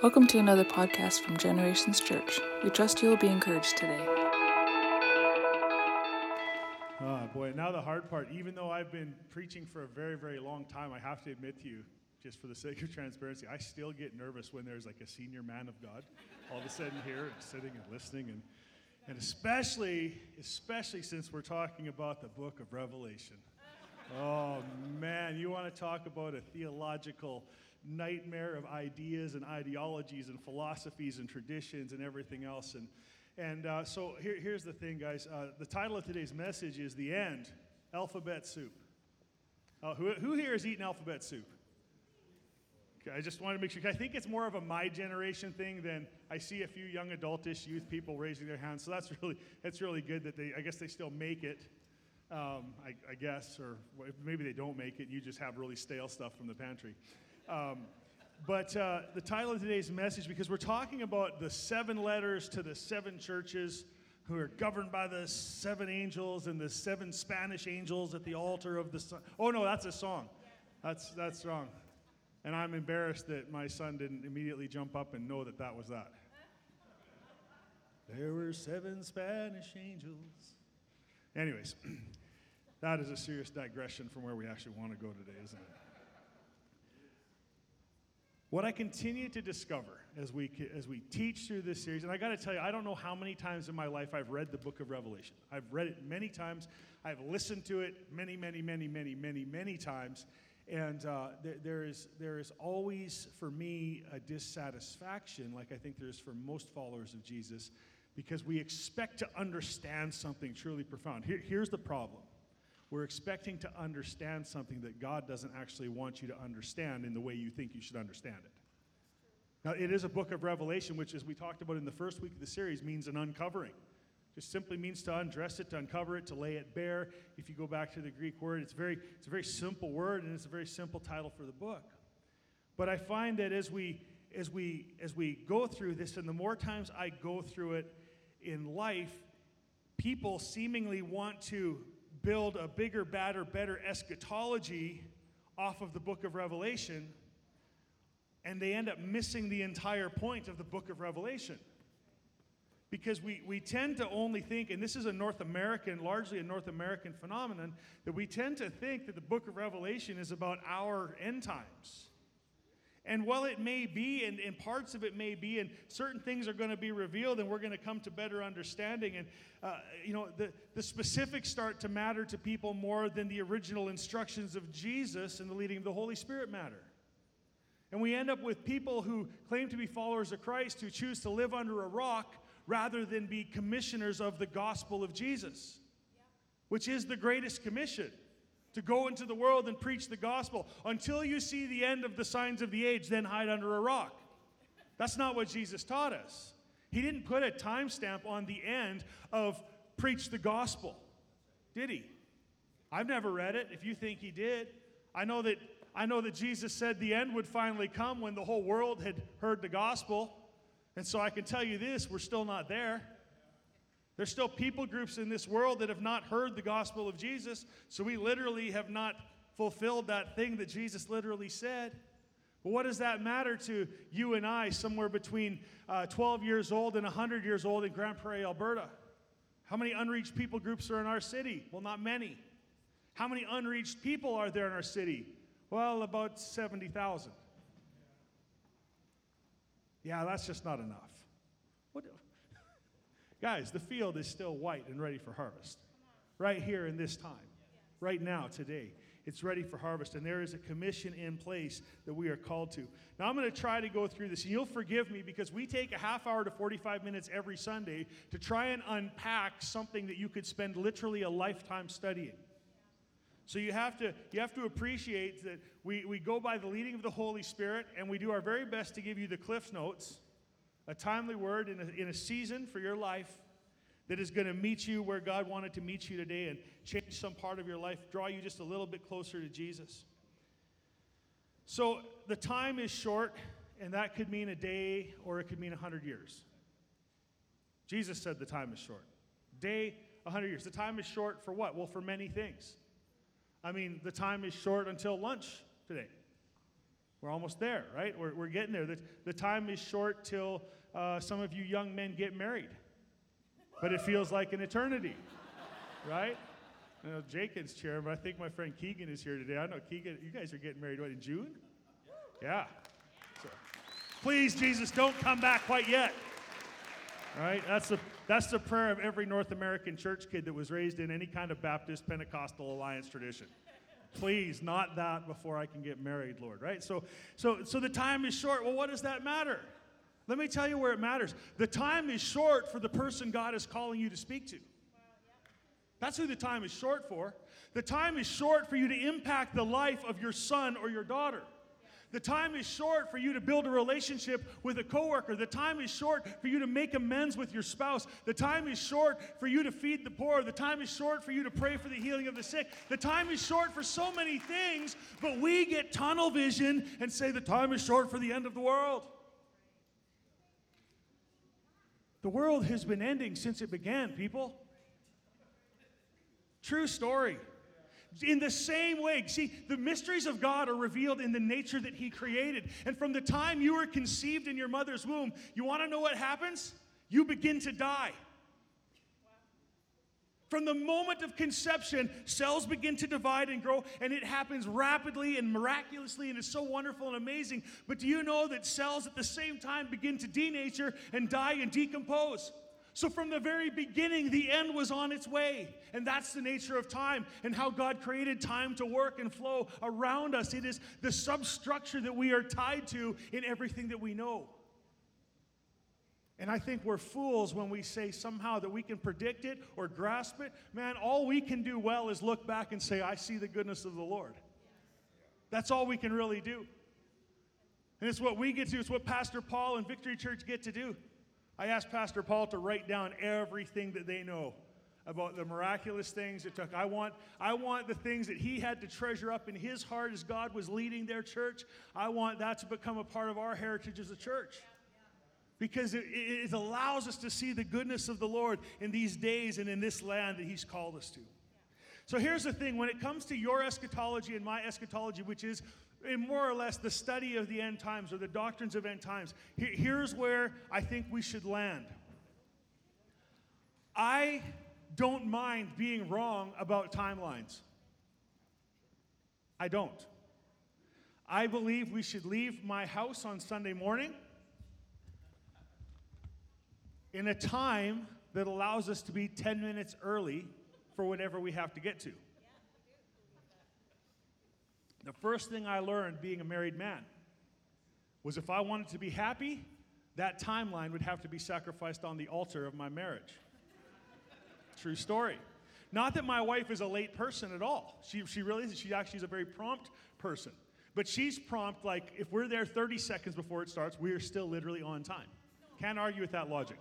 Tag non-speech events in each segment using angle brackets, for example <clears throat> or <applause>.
Welcome to another podcast from Generations Church. We trust you will be encouraged today. Oh boy, now the hard part. Even though I've been preaching for a very, very long time, I have to admit to you, just for the sake of transparency, I still get nervous when there's like a senior man of God all of a sudden here and sitting and listening and and especially, especially since we're talking about the book of Revelation. Oh man, you want to talk about a theological nightmare of ideas and ideologies and philosophies and traditions and everything else. And, and uh, so here, here's the thing, guys. Uh, the title of today's message is The End Alphabet Soup. Uh, who, who here has eaten alphabet soup? Okay, I just want to make sure. I think it's more of a my generation thing than I see a few young adultish youth people raising their hands. So that's <laughs> really that's really good that they. I guess they still make it. Um, I, I, guess, or maybe they don't make it. You just have really stale stuff from the pantry. Um, but uh, the title of today's message, because we're talking about the seven letters to the seven churches who are governed by the seven angels and the seven Spanish angels at the altar of the sun. Oh, no, that's a song. That's, that's wrong. And I'm embarrassed that my son didn't immediately jump up and know that that was that. There were seven Spanish angels. Anyways, <clears throat> that is a serious digression from where we actually want to go today, isn't it? What I continue to discover as we, as we teach through this series, and I got to tell you, I don't know how many times in my life I've read the book of Revelation. I've read it many times. I've listened to it many, many, many, many, many, many times. And uh, there, is, there is always, for me, a dissatisfaction, like I think there is for most followers of Jesus, because we expect to understand something truly profound. Here, here's the problem we're expecting to understand something that God doesn't actually want you to understand in the way you think you should understand it. Now, it is a book of Revelation, which, as we talked about in the first week of the series, means an uncovering. Just simply means to undress it, to uncover it, to lay it bare. If you go back to the Greek word, it's, very, it's a very simple word, and it's a very simple title for the book. But I find that as we, as we, as we go through this, and the more times I go through it in life, people seemingly want to build a bigger, badder, better eschatology off of the book of Revelation, and they end up missing the entire point of the book of Revelation. Because we, we tend to only think, and this is a North American, largely a North American phenomenon, that we tend to think that the book of Revelation is about our end times. And while it may be, and, and parts of it may be, and certain things are going to be revealed, and we're going to come to better understanding. And, uh, you know, the, the specifics start to matter to people more than the original instructions of Jesus and the leading of the Holy Spirit matter. And we end up with people who claim to be followers of Christ who choose to live under a rock rather than be commissioners of the gospel of Jesus, which is the greatest commission to go into the world and preach the gospel. Until you see the end of the signs of the age, then hide under a rock. That's not what Jesus taught us. He didn't put a timestamp on the end of preach the gospel, did he? I've never read it. If you think he did, I know that I know that Jesus said the end would finally come when the whole world had heard the gospel. And so I can tell you this, we're still not there. There's still people groups in this world that have not heard the gospel of Jesus, so we literally have not fulfilled that thing that Jesus literally said. But what does that matter to you and I, somewhere between uh, 12 years old and 100 years old in Grande Prairie, Alberta? How many unreached people groups are in our city? Well, not many. How many unreached people are there in our city? Well, about 70,000. Yeah, that's just not enough. Guys, the field is still white and ready for harvest. Right here in this time. Right now, today. It's ready for harvest, and there is a commission in place that we are called to. Now, I'm going to try to go through this, and you'll forgive me because we take a half hour to 45 minutes every Sunday to try and unpack something that you could spend literally a lifetime studying. So you have to you have to appreciate that we, we go by the leading of the Holy Spirit and we do our very best to give you the cliff notes a timely word in a, in a season for your life that is going to meet you where God wanted to meet you today and change some part of your life, draw you just a little bit closer to Jesus. So the time is short, and that could mean a day or it could mean 100 years. Jesus said the time is short. Day, 100 years. The time is short for what? Well, for many things. I mean, the time is short until lunch today. We're almost there, right? We're, we're getting there. The, the time is short till uh, some of you young men get married, but it feels like an eternity, right? I know Jacob's chair, but I think my friend Keegan is here today. I know Keegan, you guys are getting married, what, in June? Yeah. So, please, Jesus, don't come back quite yet. All right? That's the, that's the prayer of every North American church kid that was raised in any kind of Baptist Pentecostal alliance tradition. Please, not that before I can get married, Lord, right? So, so, so the time is short. Well, what does that matter? Let me tell you where it matters. The time is short for the person God is calling you to speak to. That's who the time is short for. The time is short for you to impact the life of your son or your daughter. The time is short for you to build a relationship with a coworker. The time is short for you to make amends with your spouse. The time is short for you to feed the poor. The time is short for you to pray for the healing of the sick. The time is short for so many things, but we get tunnel vision and say the time is short for the end of the world. The world has been ending since it began, people. True story. In the same way, see, the mysteries of God are revealed in the nature that He created. And from the time you were conceived in your mother's womb, you want to know what happens? You begin to die. From the moment of conception, cells begin to divide and grow, and it happens rapidly and miraculously, and it's so wonderful and amazing. But do you know that cells at the same time begin to denature and die and decompose? So, from the very beginning, the end was on its way. And that's the nature of time and how God created time to work and flow around us. It is the substructure that we are tied to in everything that we know. And I think we're fools when we say somehow that we can predict it or grasp it. Man, all we can do well is look back and say, I see the goodness of the Lord. That's all we can really do. And it's what we get to do, it's what Pastor Paul and Victory Church get to do. I asked Pastor Paul to write down everything that they know about the miraculous things it took. I want, I want the things that he had to treasure up in his heart as God was leading their church. I want that to become a part of our heritage as a church. Because it, it allows us to see the goodness of the Lord in these days and in this land that he's called us to. So here's the thing when it comes to your eschatology and my eschatology, which is in more or less the study of the end times or the doctrines of end times, here's where I think we should land. I don't mind being wrong about timelines. I don't. I believe we should leave my house on Sunday morning in a time that allows us to be 10 minutes early for whatever we have to get to. The first thing I learned being a married man was if I wanted to be happy, that timeline would have to be sacrificed on the altar of my marriage. True story. Not that my wife is a late person at all. She, she really is. She actually is a very prompt person. But she's prompt, like, if we're there 30 seconds before it starts, we are still literally on time. Can't argue with that logic.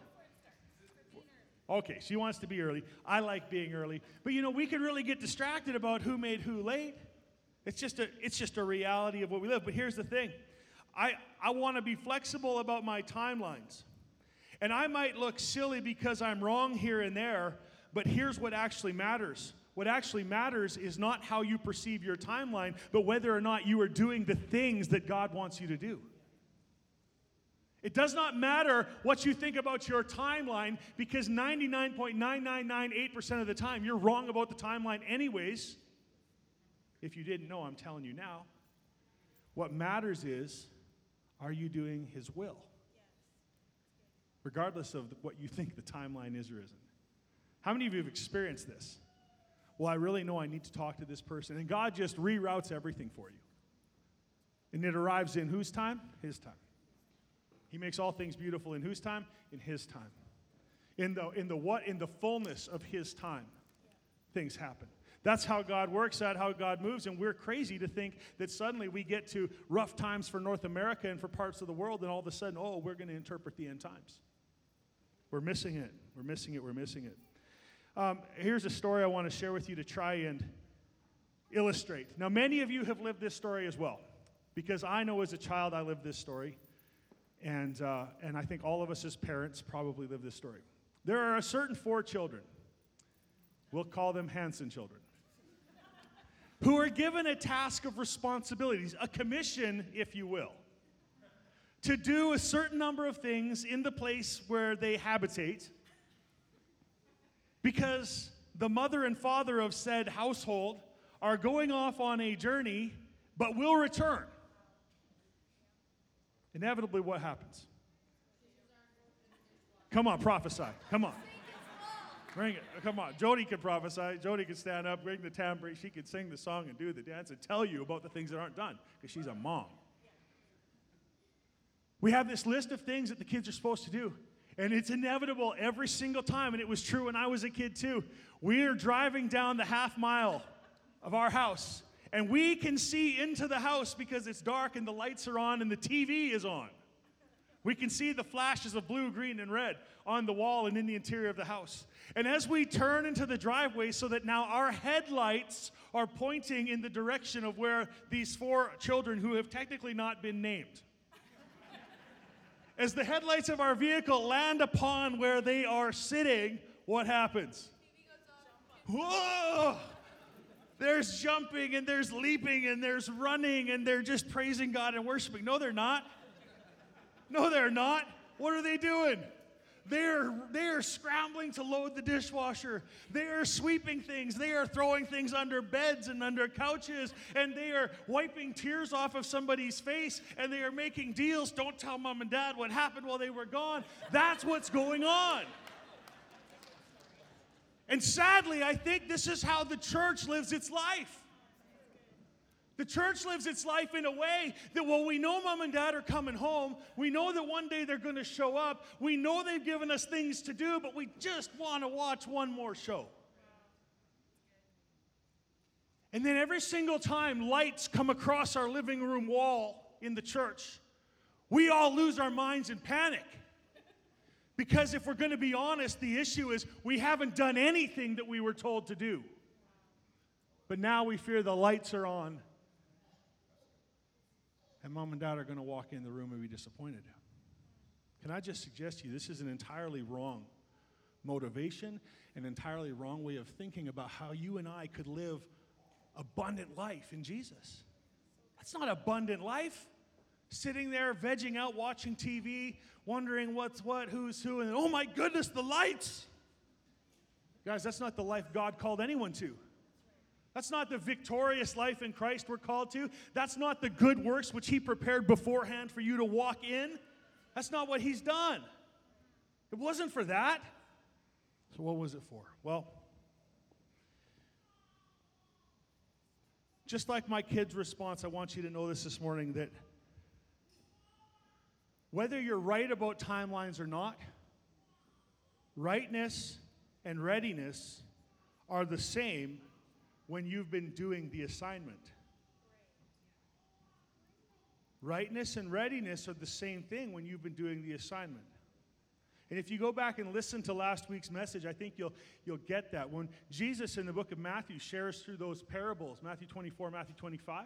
Okay, she wants to be early. I like being early. But you know, we can really get distracted about who made who late. It's just a, it's just a reality of what we live. But here's the thing I, I want to be flexible about my timelines. And I might look silly because I'm wrong here and there, but here's what actually matters. What actually matters is not how you perceive your timeline, but whether or not you are doing the things that God wants you to do. It does not matter what you think about your timeline because 99.9998% of the time you're wrong about the timeline, anyways. If you didn't know, I'm telling you now. What matters is, are you doing His will? Regardless of what you think the timeline is or isn't. How many of you have experienced this? Well, I really know I need to talk to this person. And God just reroutes everything for you. And it arrives in whose time? His time. He makes all things beautiful in whose time? In His time. In the, in the what? In the fullness of His time, things happen. That's how God works, that's how God moves. And we're crazy to think that suddenly we get to rough times for North America and for parts of the world, and all of a sudden, oh, we're going to interpret the end times. We're missing it. We're missing it. We're missing it. Um, here's a story I want to share with you to try and illustrate. Now, many of you have lived this story as well, because I know as a child I lived this story, and, uh, and I think all of us as parents probably live this story. There are a certain four children. We'll call them Hanson children. who are given a task of responsibilities, a commission, if you will, to do a certain number of things in the place where they habitate because the mother and father of said household are going off on a journey but will return. Inevitably, what happens? Come on, prophesy. Come on. Bring it. Come on. Jody can prophesy. Jody can stand up, bring the tambourine. She can sing the song and do the dance and tell you about the things that aren't done because she's a mom. We have this list of things that the kids are supposed to do. And it's inevitable every single time. And it was true when I was a kid too. We are driving down the half mile of our house. And we can see into the house because it's dark and the lights are on and the TV is on. We can see the flashes of blue, green, and red on the wall and in the interior of the house. And as we turn into the driveway, so that now our headlights are pointing in the direction of where these four children who have technically not been named. As the headlights of our vehicle land upon where they are sitting, what happens? Whoa! There's jumping and there's leaping and there's running and they're just praising God and worshiping. No, they're not. No, they're not. What are they doing? They're, they're scrambling to load the dishwasher. They are sweeping things. They are throwing things under beds and under couches. And they are wiping tears off of somebody's face. And they are making deals. Don't tell mom and dad what happened while they were gone. That's what's going on. And sadly, I think this is how the church lives its life. The church lives its life in a way that, well, we know mom and dad are coming home. We know that one day they're going to show up. We know they've given us things to do, but we just want to watch one more show. And then every single time lights come across our living room wall in the church, we all lose our minds in panic. Because if we're going to be honest, the issue is we haven't done anything that we were told to do. But now we fear the lights are on and mom and dad are going to walk in the room and be disappointed. Can I just suggest to you this is an entirely wrong motivation, an entirely wrong way of thinking about how you and I could live abundant life in Jesus. That's not abundant life. Sitting there, vegging out, watching TV, wondering what's what, who's who, and oh my goodness, the lights. Guys, that's not the life God called anyone to. That's not the victorious life in Christ we're called to. That's not the good works which He prepared beforehand for you to walk in. That's not what He's done. It wasn't for that. So, what was it for? Well, just like my kid's response, I want you to know this this morning that whether you're right about timelines or not, rightness and readiness are the same when you've been doing the assignment. Rightness and readiness are the same thing when you've been doing the assignment. And if you go back and listen to last week's message, I think you'll, you'll get that. When Jesus in the book of Matthew shares through those parables, Matthew 24, Matthew 25,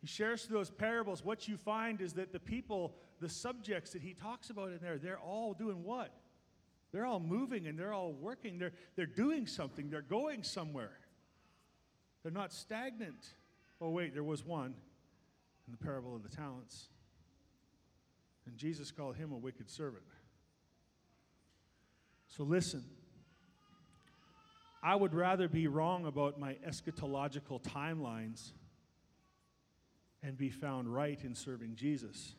he shares through those parables, what you find is that the people, the subjects that he talks about in there, they're all doing what? They're all moving and they're all working. They're, they're doing something, they're going somewhere. They're not stagnant. Oh, wait, there was one in the parable of the talents. And Jesus called him a wicked servant. So listen, I would rather be wrong about my eschatological timelines and be found right in serving Jesus.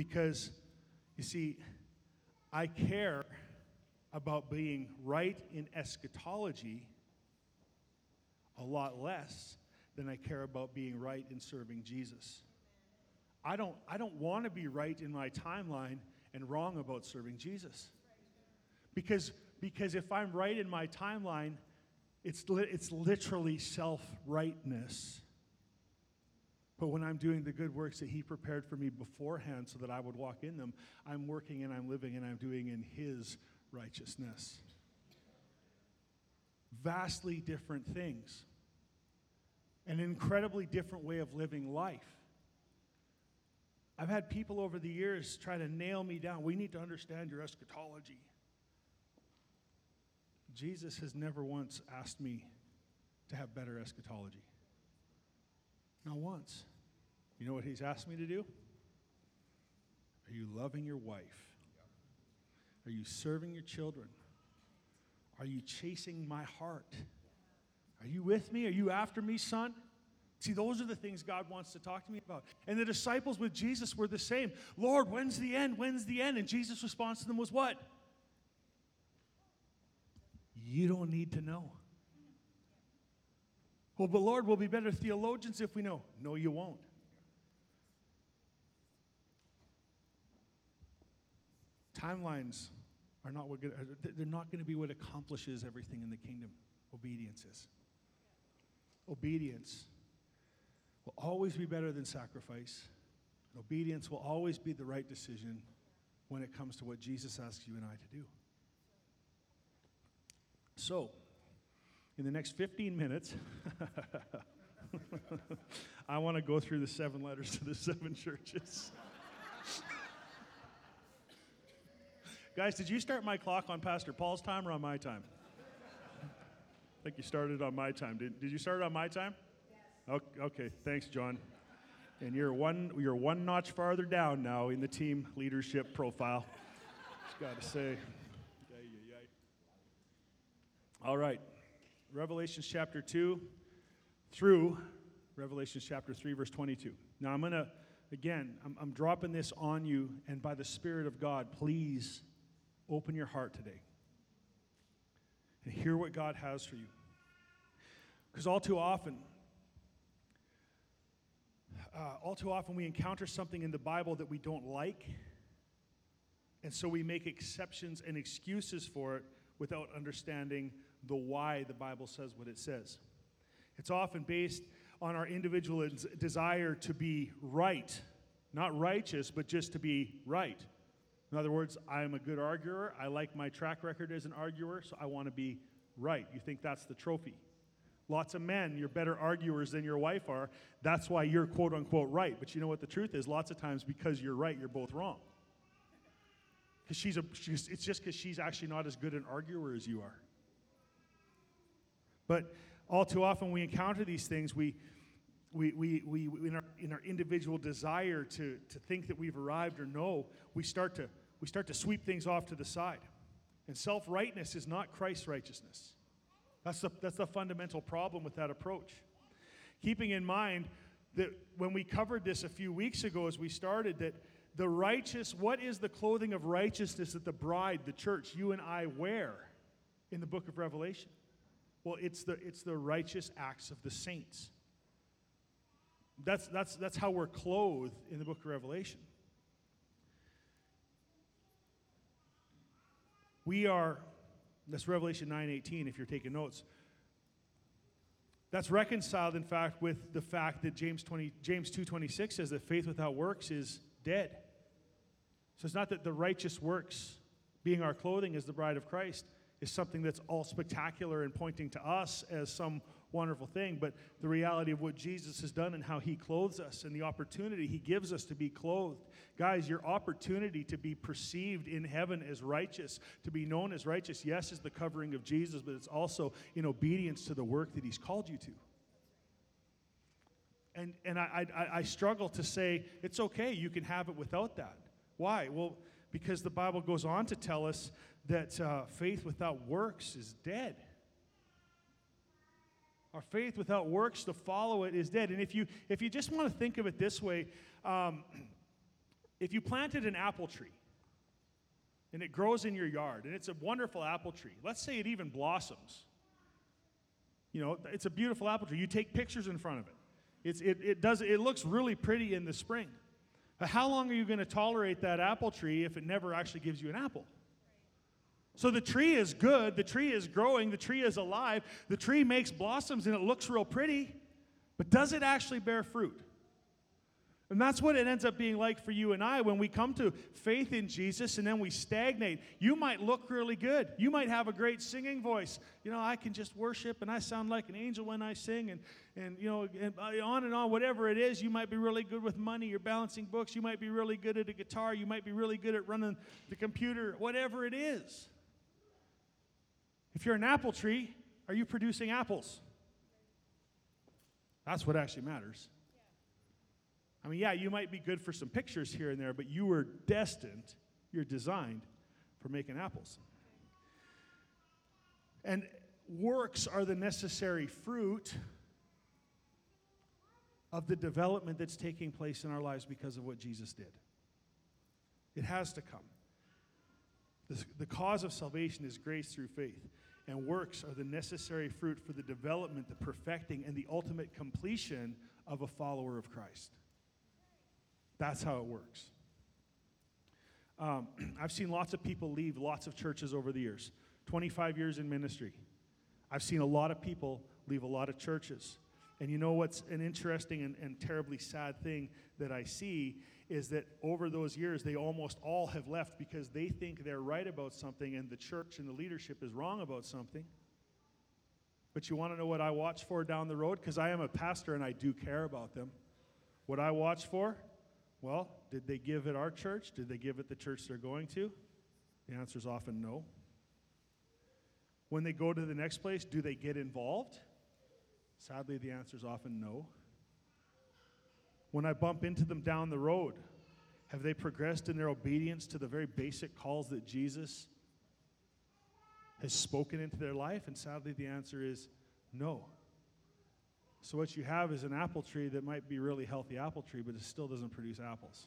Because, you see, I care about being right in eschatology a lot less than I care about being right in serving Jesus. I don't, I don't want to be right in my timeline and wrong about serving Jesus. Because, because if I'm right in my timeline, it's, li- it's literally self rightness. But when I'm doing the good works that He prepared for me beforehand so that I would walk in them, I'm working and I'm living and I'm doing in His righteousness. Vastly different things an incredibly different way of living life. I've had people over the years try to nail me down. We need to understand your eschatology. Jesus has never once asked me to have better eschatology. Not once. You know what he's asked me to do? Are you loving your wife? Are you serving your children? Are you chasing my heart? Are you with me? Are you after me, son? See, those are the things God wants to talk to me about. And the disciples with Jesus were the same. Lord, when's the end? When's the end? And Jesus' response to them was what? You don't need to know. Well, but Lord, we'll be better theologians if we know. No, you won't. Timelines are not what they're not going to be what accomplishes everything in the kingdom. Obedience is. Obedience will always be better than sacrifice. Obedience will always be the right decision when it comes to what Jesus asks you and I to do. So, in the next 15 minutes, <laughs> I want to go through the seven letters to the seven churches. <laughs> Guys, did you start my clock on Pastor Paul's time or on my time? I think you started on my time. Did, did you start on my time? Yes. Okay, okay, thanks, John. And you're one, you're one notch farther down now in the team leadership profile. Just got to say. All right. Revelation chapter 2 through Revelation chapter 3, verse 22. Now, I'm going to, again, I'm, I'm dropping this on you, and by the Spirit of God, please open your heart today and hear what God has for you. Because all too often, uh, all too often we encounter something in the Bible that we don't like, and so we make exceptions and excuses for it without understanding the why the Bible says what it says. It's often based on our individual desire to be right, not righteous, but just to be right. In other words, I am a good arguer. I like my track record as an arguer, so I want to be right. You think that's the trophy. Lots of men, you're better arguers than your wife are. That's why you're quote unquote right. But you know what the truth is? Lots of times, because you're right, you're both wrong. Because she's a, she's, it's just because she's actually not as good an arguer as you are. But all too often, we encounter these things, we, we, we, we in, our, in our individual desire to, to think that we've arrived or know, we start to we start to sweep things off to the side. And self rightness is not Christ's righteousness. That's the, that's the fundamental problem with that approach. Keeping in mind that when we covered this a few weeks ago as we started, that the righteous, what is the clothing of righteousness that the bride, the church, you and I wear in the book of Revelation? Well, it's the, it's the righteous acts of the saints. That's, that's, that's how we're clothed in the book of Revelation. We are, that's Revelation 9:18 if you're taking notes. That's reconciled, in fact, with the fact that James, 20, James 2.26 says that faith without works is dead. So it's not that the righteous works, being our clothing as the bride of Christ, is something that's all spectacular and pointing to us as some wonderful thing, but the reality of what Jesus has done and how he clothes us and the opportunity he gives us to be clothed. Guys, your opportunity to be perceived in heaven as righteous, to be known as righteous, yes, is the covering of Jesus, but it's also in obedience to the work that he's called you to. And, and I, I, I struggle to say it's okay, you can have it without that. Why? Well, because the Bible goes on to tell us that uh, faith without works is dead. Our faith without works to follow it is dead. And if you, if you just want to think of it this way, um, <clears throat> if you planted an apple tree and it grows in your yard and it's a wonderful apple tree, let's say it even blossoms. You know, it's a beautiful apple tree. You take pictures in front of it. It's, it, it, does, it looks really pretty in the spring. But how long are you going to tolerate that apple tree if it never actually gives you an apple? So the tree is good, the tree is growing, the tree is alive, the tree makes blossoms and it looks real pretty, but does it actually bear fruit? And that's what it ends up being like for you and I when we come to faith in Jesus and then we stagnate. You might look really good. You might have a great singing voice. You know, I can just worship and I sound like an angel when I sing and, and you know, and uh, on and on, whatever it is. You might be really good with money. You're balancing books. You might be really good at a guitar. You might be really good at running the computer, whatever it is. If you're an apple tree, are you producing apples? That's what actually matters. I mean, yeah, you might be good for some pictures here and there, but you were destined, you're designed for making apples. And works are the necessary fruit of the development that's taking place in our lives because of what Jesus did. It has to come. The, the cause of salvation is grace through faith, and works are the necessary fruit for the development, the perfecting, and the ultimate completion of a follower of Christ. That's how it works. Um, <clears throat> I've seen lots of people leave lots of churches over the years. 25 years in ministry. I've seen a lot of people leave a lot of churches. And you know what's an interesting and, and, terribly sad thing that I see is that over those years, they almost all have left because they think they're right about something and the church and the leadership is wrong about something. But you want to know what I watch for down the road? Because I am a pastor and I do care about them. What I watch for? Well, did they give at our church? Did they give at the church they're going to? The answer is often no. When they go to the next place, do they get involved? Sadly, the answer is often no. When I bump into them down the road, have they progressed in their obedience to the very basic calls that Jesus has spoken into their life? And sadly, the answer is no. So, what you have is an apple tree that might be really healthy apple tree, but it still doesn't produce apples.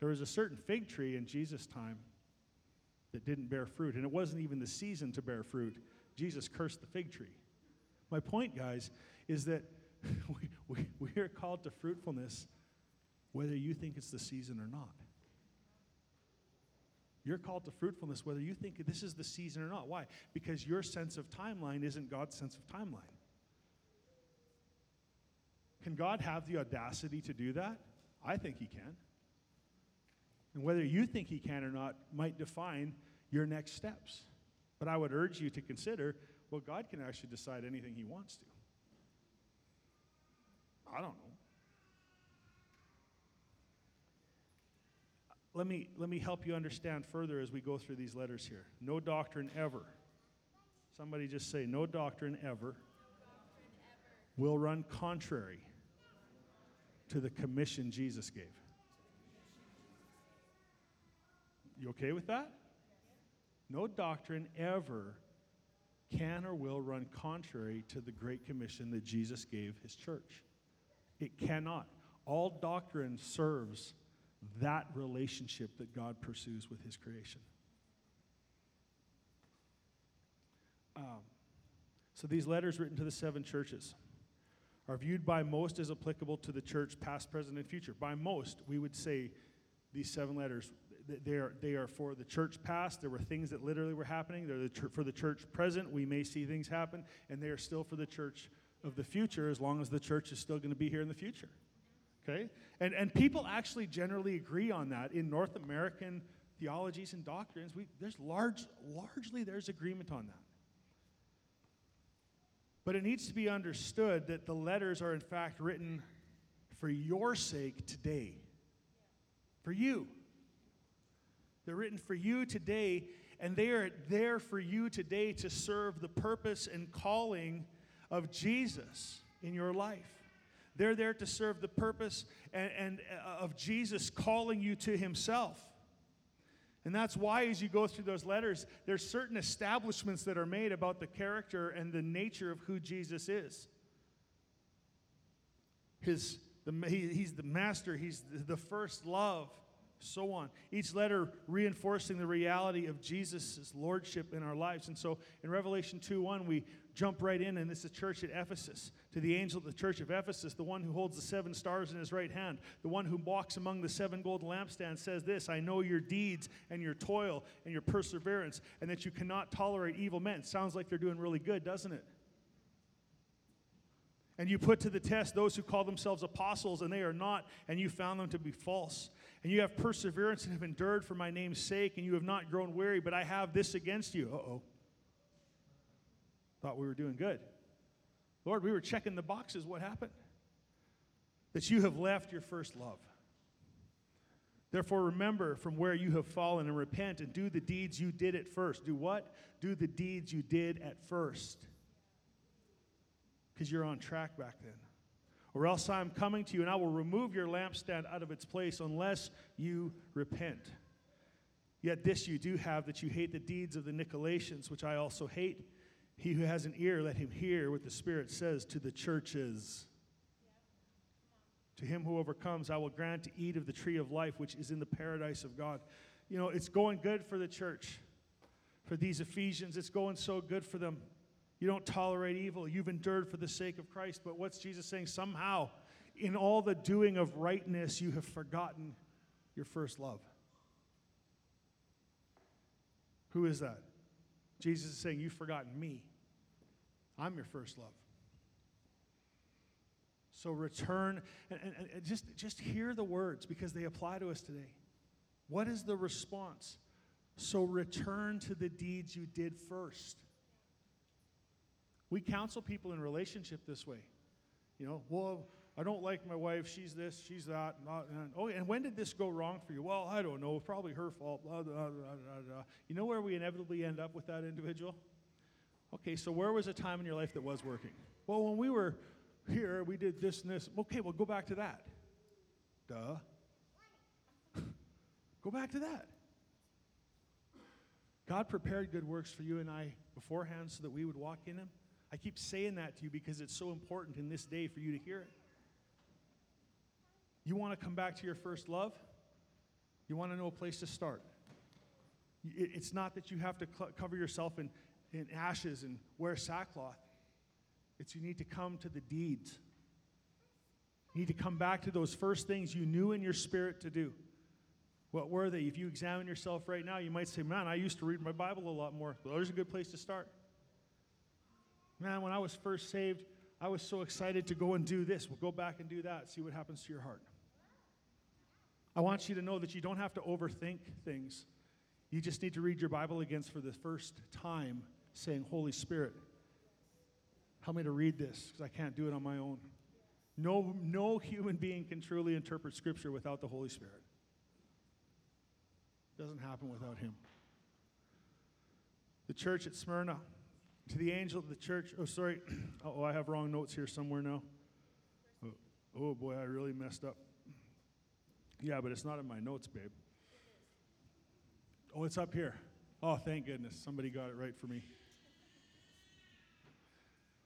There was a certain fig tree in Jesus' time that didn't bear fruit, and it wasn't even the season to bear fruit. Jesus cursed the fig tree. My point, guys, is that <laughs> we, <laughs> we, are called to fruitfulness whether you think it's the season or not. You're called to fruitfulness whether you think this is the season or not. Why? Because your sense of timeline isn't God's sense of timeline. Can God have the audacity to do that? I think He can. And whether you think He can or not might define your next steps. But I would urge you to consider well, God can actually decide anything He wants to. I don't know. Let me, let me help you understand further as we go through these letters here. No doctrine ever. Somebody just say, no doctrine ever will run contrary to the commission Jesus gave. You okay with that? No doctrine ever can or will run contrary to the great commission that Jesus gave his church. It cannot. All doctrine serves that relationship that God pursues with his creation. Um, so these letters written to the seven churches are viewed by most as applicable to the church, past, present, and future. By most, we would say these seven letters, they are, they are for the church past. There were things that literally were happening. They're the for the church present. We may see things happen. And they are still for the church of the future as long as the church is still going to be here in the future. Okay? And, and people actually generally agree on that in North American theologies and doctrines. We, there's large, largely there's agreement on that. But it needs to be understood that the letters are in fact written for your sake today. For you. They're written for you today, and they are there for you today to serve the purpose and calling of Jesus in your life. They're there to serve the purpose and, and uh, of Jesus calling you to himself. And that's why, as you go through those letters, there's certain establishments that are made about the character and the nature of who Jesus is. His, the, he, he's the master, he's the first love, so on. Each letter reinforcing the reality of Jesus' lordship in our lives. And so in Revelation 2 1, we jump right in, and it's the church at Ephesus. To the angel of the church of Ephesus, the one who holds the seven stars in his right hand, the one who walks among the seven golden lampstands, says this I know your deeds and your toil and your perseverance, and that you cannot tolerate evil men. Sounds like they're doing really good, doesn't it? And you put to the test those who call themselves apostles, and they are not, and you found them to be false. And you have perseverance and have endured for my name's sake, and you have not grown weary, but I have this against you. Uh oh. Thought we were doing good. Lord, we were checking the boxes. What happened? That you have left your first love. Therefore, remember from where you have fallen and repent and do the deeds you did at first. Do what? Do the deeds you did at first. Because you're on track back then. or else I am coming to you, and I will remove your lampstand out of its place unless you repent. Yet this you do have that you hate the deeds of the Nicolaitans, which I also hate. He who has an ear, let him hear what the Spirit says to the churches. To him who overcomes, I will grant to eat of the tree of life, which is in the paradise of God. You know, it's going good for the church, for these Ephesians. It's going so good for them. You don't tolerate evil. You've endured for the sake of Christ. But what's Jesus saying? Somehow, in all the doing of rightness, you have forgotten your first love. Who is that? Jesus is saying, You've forgotten me. I'm your first love. So return and, and, and, just, just hear the words because they apply to us today. What is the response? So return to the deeds you did first. We counsel people in relationship this way. You know, well, I don't like my wife. She's this, she's that. And, uh, oh, and when did this go wrong for you? Well, I don't know. Probably her fault. Blah, blah, blah, you know where we inevitably end up with that individual? Okay, so where was a time in your life that was working? Well, when we were here, we did this and this. Okay, well, go back to that. Duh. <laughs> go back to that. God prepared good works for you and I beforehand so that we would walk in them. I keep saying that to you because it's so important in this day for you to hear it. You want to come back to your first love? You want to know a place to start. It's not that you have to cover yourself in, in ashes and wear sackcloth. It's you need to come to the deeds. You need to come back to those first things you knew in your spirit to do. What were they? If you examine yourself right now, you might say, Man, I used to read my Bible a lot more. Well, there's a good place to start. Man, when I was first saved, I was so excited to go and do this. We'll go back and do that, see what happens to your heart. I want you to know that you don't have to overthink things. You just need to read your Bible again for the first time, saying, Holy Spirit, help me to read this because I can't do it on my own. No, no human being can truly interpret Scripture without the Holy Spirit. It doesn't happen without Him. The church at Smyrna to the angel of the church, oh, sorry. <clears throat> Oh, I have wrong notes here somewhere now. Oh, oh, boy, I really messed up. Yeah, but it's not in my notes, babe. Oh, it's up here. Oh, thank goodness. Somebody got it right for me.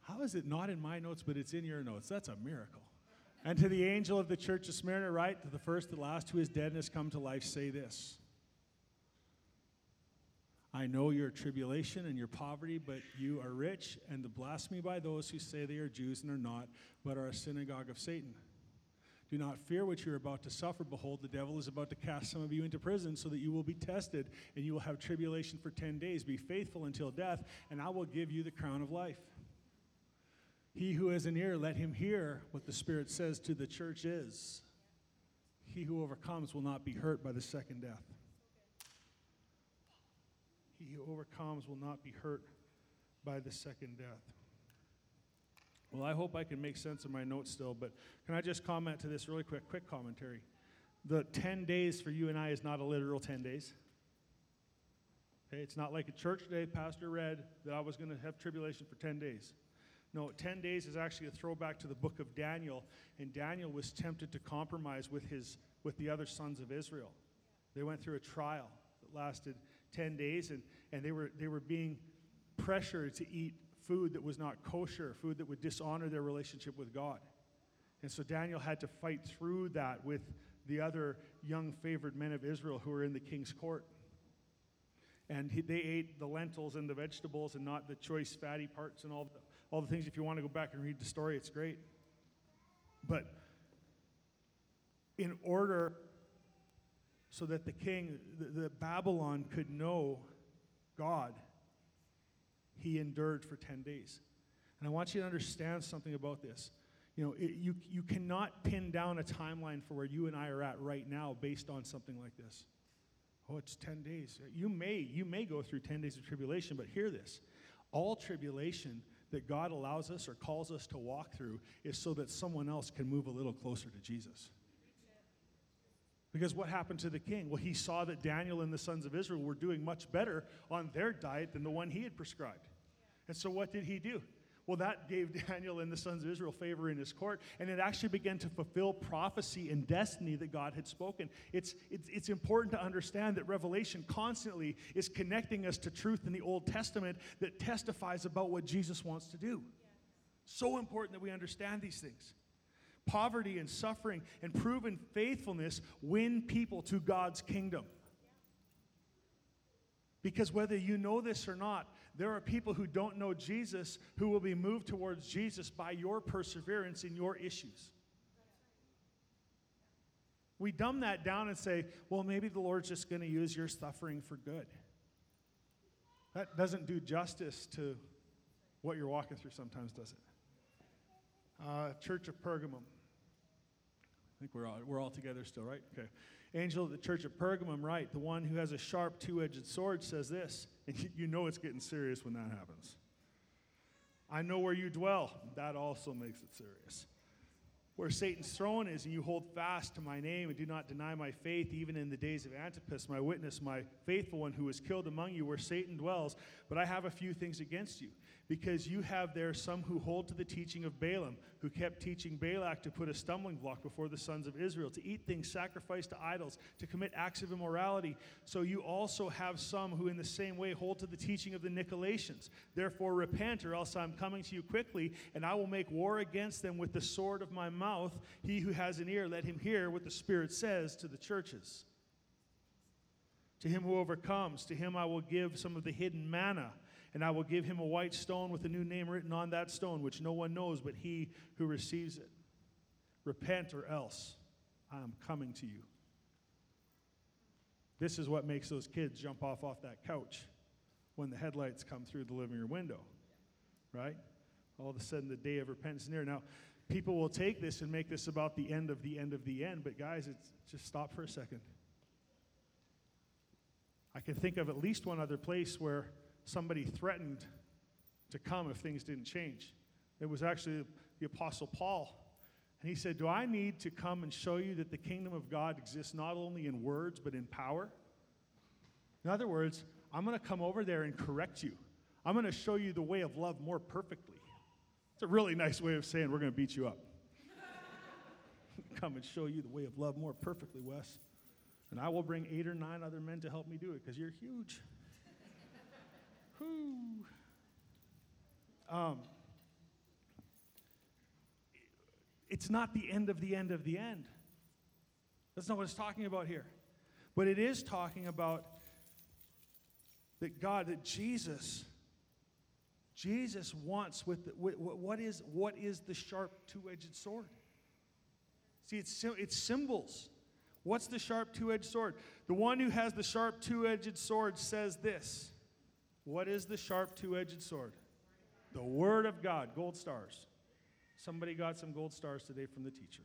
How is it not in my notes, but it's in your notes? That's a miracle. And to the angel of the church of Smyrna, right, to the first, the last, who is dead and has come to life, say this I know your tribulation and your poverty, but you are rich, and the blasphemy by those who say they are Jews and are not, but are a synagogue of Satan. Do not fear what you're about to suffer. Behold, the devil is about to cast some of you into prison so that you will be tested, and you will have tribulation for 10 days. Be faithful until death, and I will give you the crown of life. He who has an ear, let him hear what the Spirit says to the church is. He who overcomes will not be hurt by the second death. He who overcomes will not be hurt by the second death. Well, I hope I can make sense of my notes still, but can I just comment to this really quick? Quick commentary. The 10 days for you and I is not a literal 10 days. Okay, it's not like a church day, Pastor read that I was going to have tribulation for 10 days. No, 10 days is actually a throwback to the book of Daniel, and Daniel was tempted to compromise with, his, with the other sons of Israel. They went through a trial that lasted 10 days, and, and they, were, they were being pressured to eat food that was not kosher, food that would dishonor their relationship with God. And so Daniel had to fight through that with the other young favored men of Israel who were in the king's court. And he, they ate the lentils and the vegetables and not the choice fatty parts and all the, all the things. If you want to go back and read the story, it's great. But in order so that the king, the, the Babylon could know God, he endured for 10 days. And I want you to understand something about this. You know, it, you, you cannot pin down a timeline for where you and I are at right now based on something like this. Oh, it's 10 days. You may, you may go through 10 days of tribulation, but hear this. All tribulation that God allows us or calls us to walk through is so that someone else can move a little closer to Jesus. Because what happened to the king? Well, he saw that Daniel and the sons of Israel were doing much better on their diet than the one he had prescribed. And so what did he do? Well, that gave Daniel and the sons of Israel favor in his court, and it actually began to fulfill prophecy and destiny that God had spoken. It's, it's, it's important to understand that Revelation constantly is connecting us to truth in the Old Testament that testifies about what Jesus wants to do. So important that we understand these things. Poverty and suffering and proven faithfulness win people to God's kingdom. Because whether you know this or not, there are people who don't know Jesus who will be moved towards Jesus by your perseverance in your issues. We dumb that down and say, well, maybe the Lord's just going to use your suffering for good. That doesn't do justice to what you're walking through sometimes, does it? Uh, Church of Pergamum. I think we're all, we're all together still, right? Okay. Angel of the church of Pergamum, right? The one who has a sharp two edged sword says this. And you know it's getting serious when that happens. I know where you dwell. That also makes it serious. Where Satan's throne is, and you hold fast to my name and do not deny my faith, even in the days of Antipas, my witness, my faithful one who was killed among you, where Satan dwells. But I have a few things against you because you have there some who hold to the teaching of Balaam, who kept teaching Balak to put a stumbling block before the sons of Israel, to eat things sacrificed to idols, to commit acts of immorality. So you also have some who, in the same way, hold to the teaching of the Nicolaitans. Therefore, repent, or else I'm coming to you quickly, and I will make war against them with the sword of my mouth. He who has an ear, let him hear what the Spirit says to the churches. To him who overcomes, to him I will give some of the hidden manna and I will give him a white stone with a new name written on that stone, which no one knows but he who receives it. Repent, or else I am coming to you. This is what makes those kids jump off off that couch when the headlights come through the living room window, right? All of a sudden, the day of repentance is near. Now, people will take this and make this about the end of the end of the end, but guys, it's just stop for a second. I can think of at least one other place where somebody threatened to come if things didn't change. It was actually the Apostle Paul. And he said, Do I need to come and show you that the kingdom of God exists not only in words, but in power? In other words, I'm going to come over there and correct you. I'm going to show you the way of love more perfectly. It's a really nice way of saying we're going to beat you up. <laughs> come and show you the way of love more perfectly, Wes. And I will bring eight or nine other men to help me do it because you're huge. <laughs> Um, it's not the end of the end of the end. That's not what it's talking about here. But it is talking about that God, that Jesus, Jesus wants with, the, what is what is the sharp two-edged sword? See, it's it's symbols. What's the sharp two-edged sword? The one who has the sharp two-edged sword says this. What is the sharp two edged sword? The Word of God, gold stars. Somebody got some gold stars today from the teacher.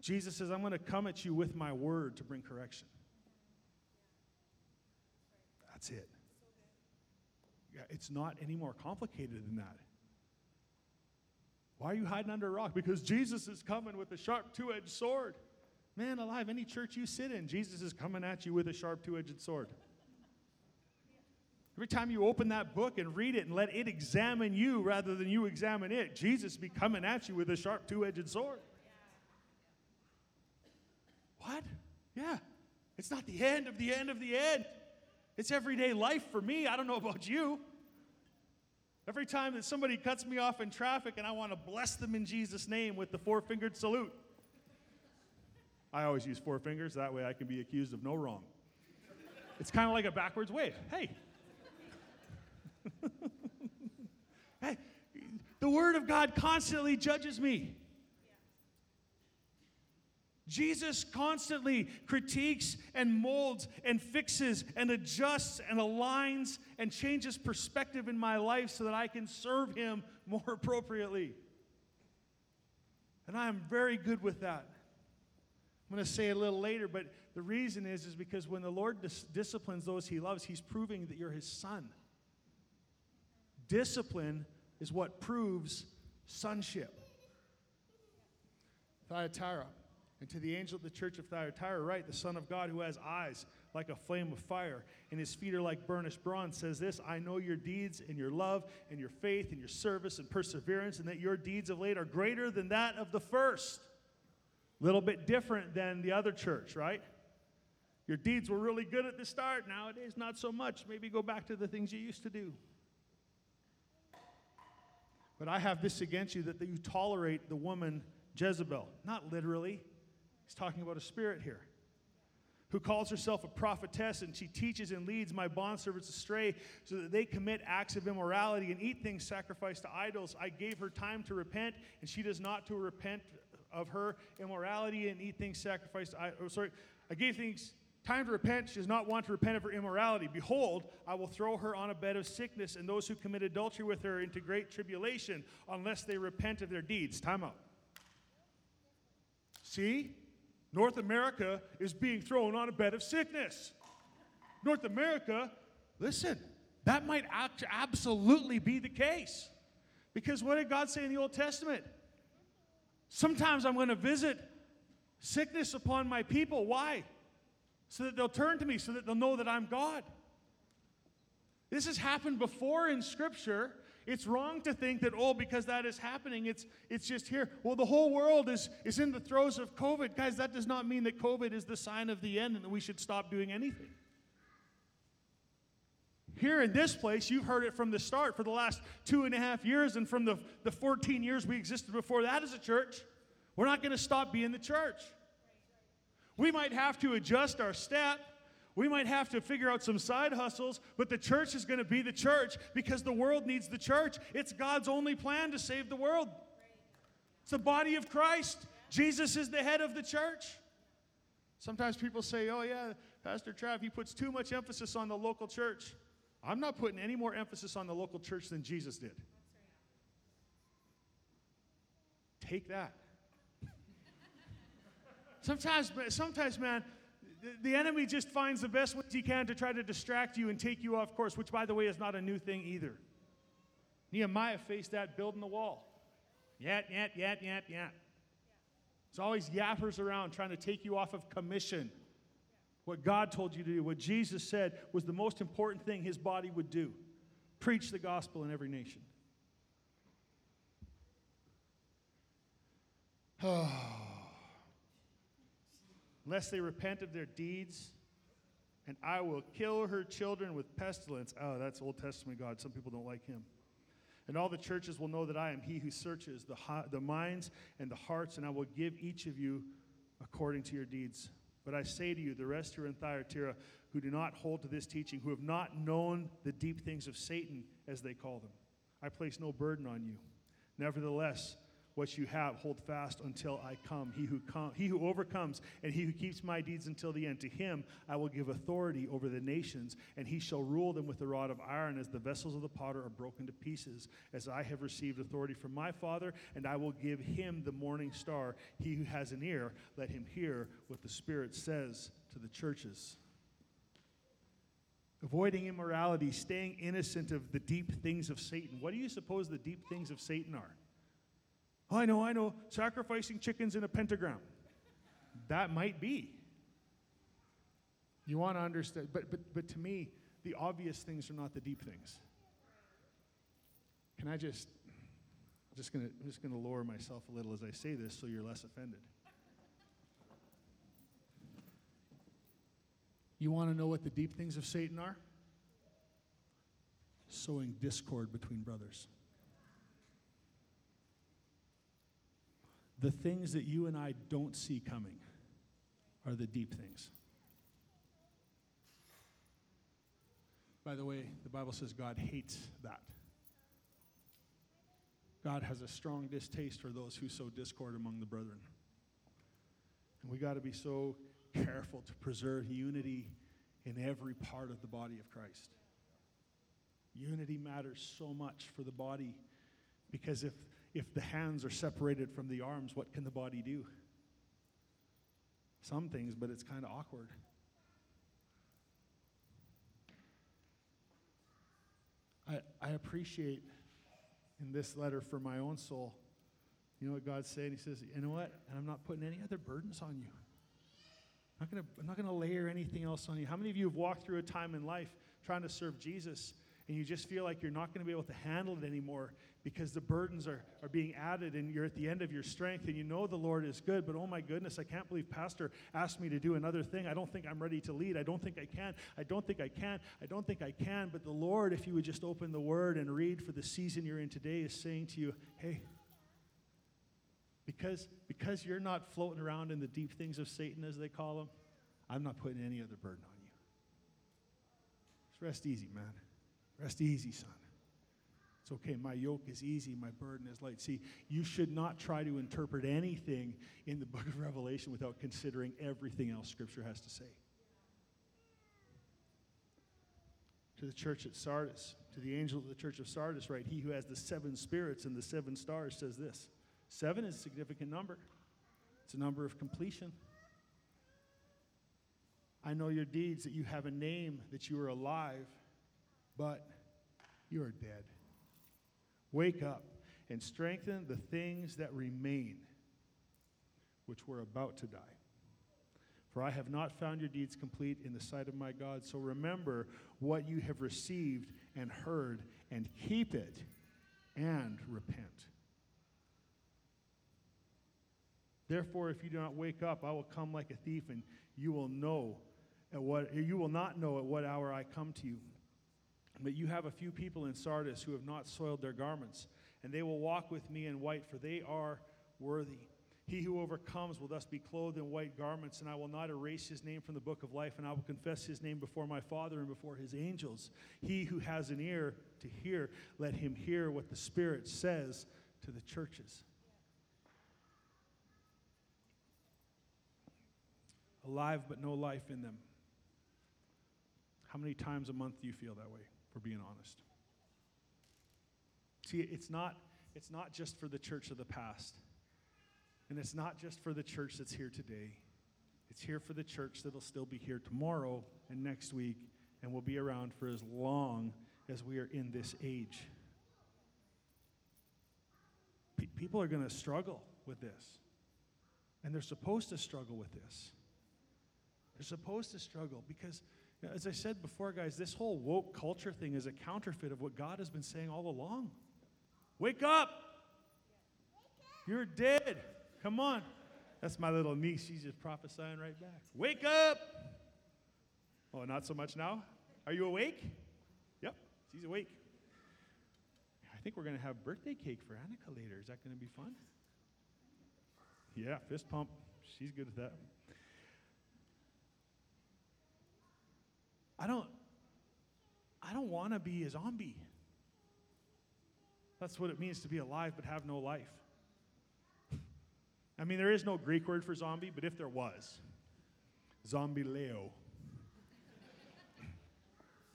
Jesus says, I'm going to come at you with my word to bring correction. That's it. It's not any more complicated than that. Why are you hiding under a rock? Because Jesus is coming with a sharp two edged sword. Man alive, any church you sit in, Jesus is coming at you with a sharp two edged sword. Every time you open that book and read it and let it examine you rather than you examine it, Jesus be coming at you with a sharp two edged sword. What? Yeah. It's not the end of the end of the end. It's everyday life for me. I don't know about you. Every time that somebody cuts me off in traffic and I want to bless them in Jesus' name with the four fingered salute, I always use four fingers. That way I can be accused of no wrong. It's kind of like a backwards wave. Hey, <laughs> hey, the Word of God constantly judges me. Jesus constantly critiques and molds and fixes and adjusts and aligns and changes perspective in my life so that I can serve Him more <laughs> appropriately. And I am very good with that. I'm going to say a little later, but the reason is, is because when the Lord dis- disciplines those He loves, He's proving that you're His son. Discipline is what proves sonship. Thyatira. And to the angel of the church of Thyatira, write, the Son of God who has eyes like a flame of fire, and his feet are like burnished bronze, says this I know your deeds and your love and your faith and your service and perseverance, and that your deeds of late are greater than that of the first. A little bit different than the other church, right? Your deeds were really good at the start. Nowadays, not so much. Maybe go back to the things you used to do. But I have this against you that you tolerate the woman Jezebel. Not literally, he's talking about a spirit here. Who calls herself a prophetess and she teaches and leads my bondservants astray so that they commit acts of immorality and eat things sacrificed to idols. I gave her time to repent, and she does not to repent of her immorality and eat things sacrificed to idols. Oh, sorry, I gave things time to repent. She does not want to repent of her immorality. Behold, I will throw her on a bed of sickness, and those who commit adultery with her into great tribulation, unless they repent of their deeds. Time out. See? North America is being thrown on a bed of sickness. North America, listen, that might absolutely be the case. Because what did God say in the Old Testament? Sometimes I'm going to visit sickness upon my people. Why? So that they'll turn to me, so that they'll know that I'm God. This has happened before in Scripture, it's wrong to think that, oh, because that is happening, it's, it's just here. Well, the whole world is, is in the throes of COVID. Guys, that does not mean that COVID is the sign of the end and that we should stop doing anything. Here in this place, you've heard it from the start for the last two and a half years and from the, the 14 years we existed before that as a church. We're not going to stop being the church. We might have to adjust our step. We might have to figure out some side hustles, but the church is going to be the church because the world needs the church. It's God's only plan to save the world. It's the body of Christ. Jesus is the head of the church. Sometimes people say, oh, yeah, Pastor Trav, he puts too much emphasis on the local church. I'm not putting any more emphasis on the local church than Jesus did. Take that. sometimes, <laughs> sometimes, man, the enemy just finds the best ways he can to try to distract you and take you off course, which, by the way, is not a new thing either. Nehemiah faced that building the wall. Yat, yat, yat, yat, yat. There's always yappers around trying to take you off of commission. What God told you to do, what Jesus said was the most important thing his body would do preach the gospel in every nation. Oh <sighs> <sighs> lest they repent of their deeds, and I will kill her children with pestilence. Oh, that's Old Testament God. Some people don't like him. And all the churches will know that I am he who searches the, the minds and the hearts, and I will give each of you according to your deeds. But I say to you, the rest who are in Thyatira, who do not hold to this teaching, who have not known the deep things of Satan, as they call them, I place no burden on you. Nevertheless, what you have, hold fast until I come. He who, com- he who overcomes and he who keeps my deeds until the end, to him I will give authority over the nations, and he shall rule them with a rod of iron, as the vessels of the potter are broken to pieces, as I have received authority from my Father, and I will give him the morning star. He who has an ear, let him hear what the Spirit says to the churches. Avoiding immorality, staying innocent of the deep things of Satan. What do you suppose the deep things of Satan are? Oh, I know, I know, sacrificing chickens in a pentagram. That might be. You want to understand, but, but, but to me, the obvious things are not the deep things. Can I just, I'm just gonna, I'm just gonna lower myself a little as I say this so you're less offended. You want to know what the deep things of Satan are? Sowing discord between brothers. The things that you and I don't see coming are the deep things. By the way, the Bible says God hates that. God has a strong distaste for those who sow discord among the brethren. And we got to be so careful to preserve unity in every part of the body of Christ. Unity matters so much for the body because if if the hands are separated from the arms, what can the body do? Some things, but it's kind of awkward. I, I appreciate in this letter for my own soul You know what God's saying? He says, You know what? And I'm not putting any other burdens on you. I'm not gonna, I'm not going to layer anything else on you. How many of you have walked through a time in life trying to serve Jesus and you just feel like you're not going to be able to handle it anymore because the burdens are, are being added and you're at the end of your strength and you know the Lord is good, but oh my goodness, I can't believe Pastor asked me to do another thing. I don't think I'm ready to lead. I don't think I can. I don't think I can. I don't think I can. But the Lord, if you would just open the Word and read for the season you're in today, is saying to you, hey, because, because you're not floating around in the deep things of Satan, as they call them, I'm not putting any other burden on you. Just rest easy, man. Rest easy, son. It's okay. My yoke is easy, my burden is light. See, you should not try to interpret anything in the book of Revelation without considering everything else Scripture has to say. To the church at Sardis, to the angel of the church of Sardis, right? He who has the seven spirits and the seven stars says this Seven is a significant number, it's a number of completion. I know your deeds, that you have a name, that you are alive, but you are dead. Wake up and strengthen the things that remain, which were about to die. For I have not found your deeds complete in the sight of my God. So remember what you have received and heard, and keep it and repent. Therefore, if you do not wake up, I will come like a thief, and you will know at what you will not know at what hour I come to you. But you have a few people in Sardis who have not soiled their garments, and they will walk with me in white, for they are worthy. He who overcomes will thus be clothed in white garments, and I will not erase his name from the book of life, and I will confess his name before my Father and before his angels. He who has an ear to hear, let him hear what the Spirit says to the churches. alive but no life in them. How many times a month do you feel that way, for being honest? See, it's not, it's not just for the church of the past, and it's not just for the church that's here today. It's here for the church that'll still be here tomorrow and next week and will be around for as long as we are in this age. P- people are going to struggle with this, and they're supposed to struggle with this. They're supposed to struggle because, as I said before, guys, this whole woke culture thing is a counterfeit of what God has been saying all along. Wake up! You're dead. Come on. That's my little niece. She's just prophesying right back. Wake up! Oh, not so much now? Are you awake? Yep, she's awake. I think we're going to have birthday cake for Annika later. Is that going to be fun? Yeah, fist pump. She's good at that. I don't I don't want to be a zombie. That's what it means to be alive but have no life. I mean, there is no Greek word for zombie, but if there was, zombie leo.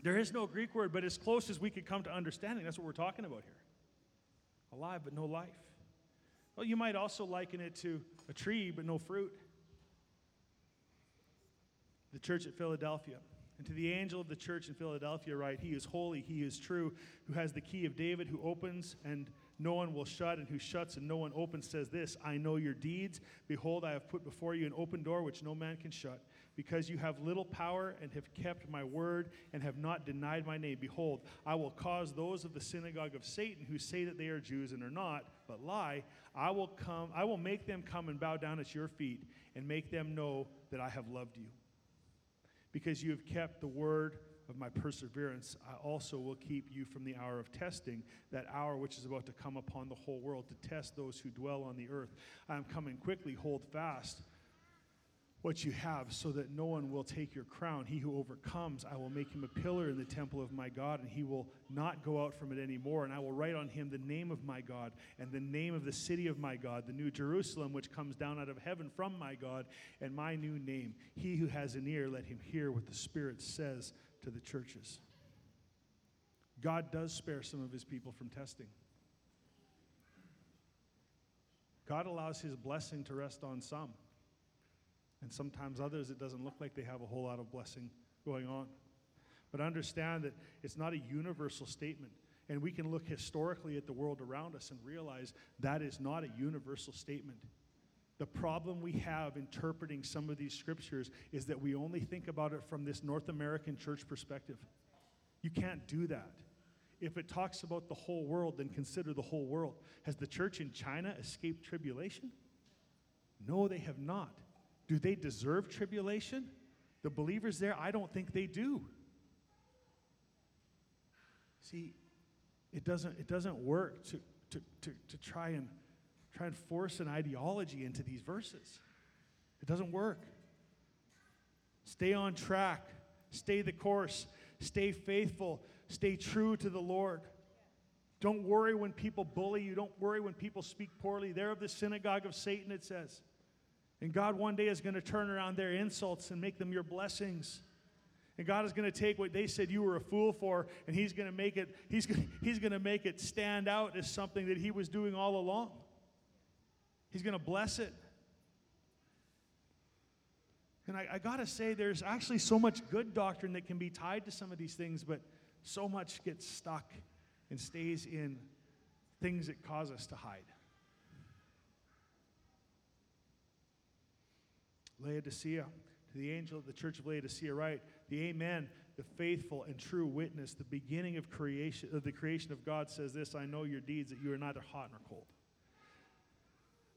there is no Greek word, but as close as we could come to understanding, that's what we're talking about here. Alive but no life. Well, you might also liken it to a tree but no fruit. The church at Philadelphia. And to the angel of the church in Philadelphia, write, He is holy, He is true, who has the key of David, who opens and no one will shut, and who shuts and no one opens, says this I know your deeds. Behold, I have put before you an open door which no man can shut. Because you have little power and have kept my word and have not denied my name. Behold, I will cause those of the synagogue of Satan who say that they are Jews and are not, but lie, I will come, I will make them come and bow down at your feet and make them know that I have loved you. Because you have kept the word of my perseverance, I also will keep you from the hour of testing, that hour which is about to come upon the whole world to test those who dwell on the earth. I am coming quickly, hold fast what you have, so that no one will take your crown. He who overcomes, I will make him a pillar in the temple of my God, and he will not go out from it anymore. And I will write on him the name of my God, and the name of the city of my God, the new Jerusalem, which comes down out of heaven from my God, and my new name. He who has an ear, let him hear what the Spirit says to the churches. God does spare some of his people from testing. God allows his blessing to rest on some. And sometimes others, it doesn't look like they have a whole lot of blessing going on. But understand that it's not a universal statement. And we can look historically at the world around us and realize that is not a universal statement. The problem we have interpreting some of these scriptures is that we only think about it from this North American church perspective. You can't do that. If it talks about the whole world, then consider the whole world. Has the church in China escaped tribulation? No, they have not. Do they deserve tribulation? The believers there, I don't think they do. See, it doesn't, it doesn't work to, to, to, to try, and, try and force an ideology into these verses. It doesn't work. Stay on track, stay the course, stay faithful, stay true to the Lord. Don't worry when people bully you. Don't worry when people speak poorly. They're of the synagogue of Satan, it says. And God one day is going to turn around their insults and make them your blessings. And God is going to take what they said you were a fool for, and He's going to make it, He's going, <laughs> he's going to make it stand out as something that He was doing all along. He's going to bless it. And I, I got to say, there's actually so much good doctrine that can be tied to some of these things, but so much gets stuck and stays in things that cause us to hide. Laodicea, to the angel of the church of Laodicea, write, the Amen, the faithful and true witness, the beginning of creation of the creation of God says this, I know your deeds, that you are neither hot nor cold.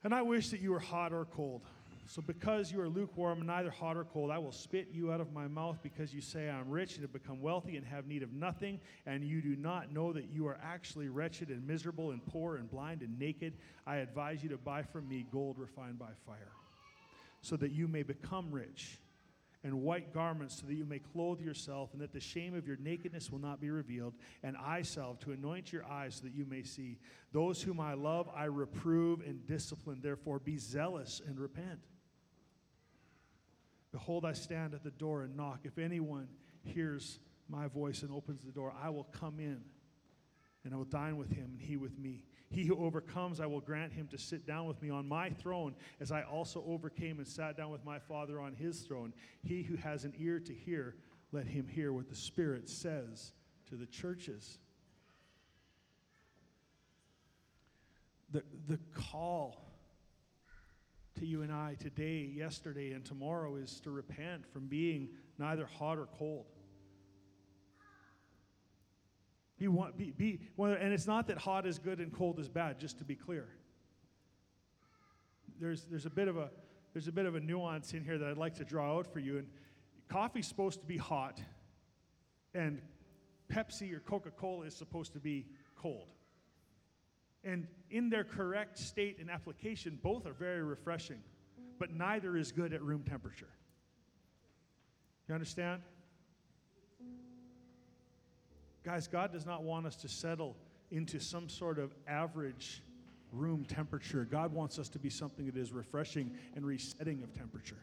And I wish that you were hot or cold. So because you are lukewarm, and neither hot or cold, I will spit you out of my mouth because you say, I am rich and have become wealthy and have need of nothing, and you do not know that you are actually wretched and miserable and poor and blind and naked. I advise you to buy from me gold refined by fire, so that you may become rich and white garments so that you may clothe yourself, and that the shame of your nakedness will not be revealed, and eye salve to anoint your eyes so that you may see. Those whom I love, I reprove and discipline. Therefore, be zealous and repent. Behold, I stand at the door and knock. If anyone hears my voice and opens the door, I will come in and I will dine with him and he with me. He who overcomes, I will grant him to sit down with me on my throne, as I also overcame and sat down with my Father on his throne. He who has an ear to hear, let him hear what the Spirit says to the churches. The, the call to you and I today, yesterday, and tomorrow is to repent from being neither hot or cold. Be one, be, be one, and it's not that hot is good and cold is bad, just to be clear. There's, there's, a bit of a, there's a bit of a nuance in here that I'd like to draw out for you. And coffee's supposed to be hot, and Pepsi or Coca Cola is supposed to be cold. And in their correct state and application, both are very refreshing, but neither is good at room temperature. You understand? Guys, God does not want us to settle into some sort of average room temperature. God wants us to be something that is refreshing and resetting of temperature.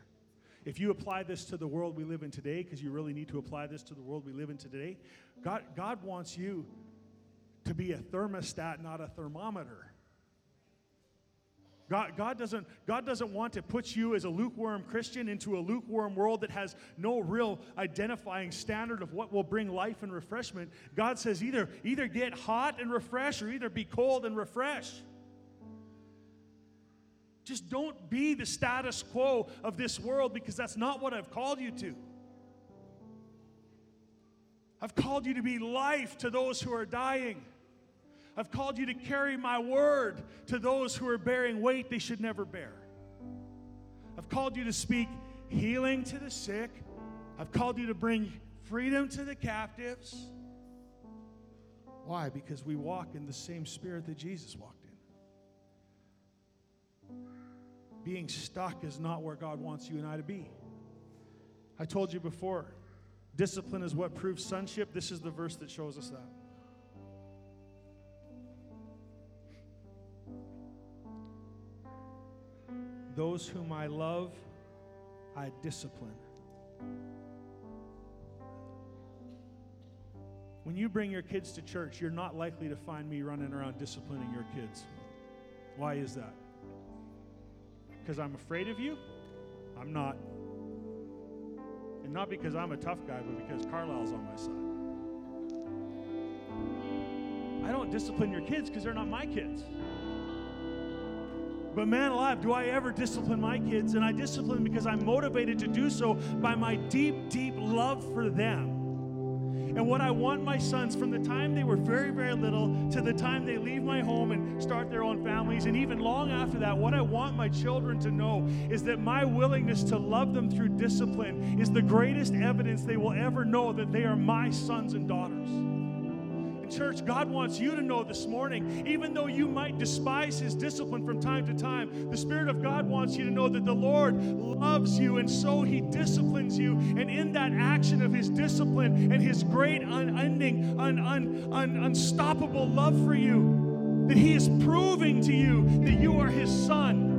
If you apply this to the world we live in today, because you really need to apply this to the world we live in today, God, God wants you to be a thermostat, not a thermometer. God, God, doesn't, God doesn't want to put you as a lukewarm Christian into a lukewarm world that has no real identifying standard of what will bring life and refreshment. God says either, either get hot and refresh or either be cold and refresh. Just don't be the status quo of this world because that's not what I've called you to. I've called you to be life to those who are dying. I've called you to carry my word to those who are bearing weight they should never bear. I've called you to speak healing to the sick. I've called you to bring freedom to the captives. Why? Because we walk in the same spirit that Jesus walked in. Being stuck is not where God wants you and I to be. I told you before, discipline is what proves sonship. This is the verse that shows us that. Those whom I love, I discipline. When you bring your kids to church, you're not likely to find me running around disciplining your kids. Why is that? Because I'm afraid of you? I'm not. And not because I'm a tough guy, but because Carlisle's on my side. I don't discipline your kids because they're not my kids. But man alive, do I ever discipline my kids? And I discipline because I'm motivated to do so by my deep, deep love for them. And what I want my sons from the time they were very, very little to the time they leave my home and start their own families, and even long after that, what I want my children to know is that my willingness to love them through discipline is the greatest evidence they will ever know that they are my sons and daughters church, God wants you to know this morning, even though you might despise His discipline from time to time, the Spirit of God wants you to know that the Lord loves you, and so He disciplines you. And in that action of His discipline and His great, unending, un, un, un, unstoppable love for you, that He is proving to you that you are His son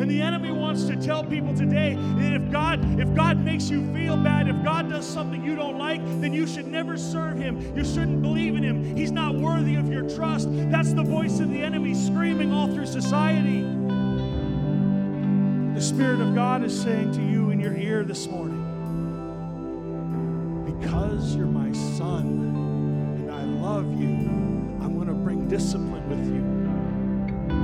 and the enemy wants to tell people today that if God, if God makes you feel bad, if God does something you don't like, then you should never serve him. You shouldn't believe in him. He's not worthy of your trust. That's the voice of the enemy screaming all through society. The Spirit of God is saying to you in your ear this morning, because you're my son and I love you, I'm going to bring discipline.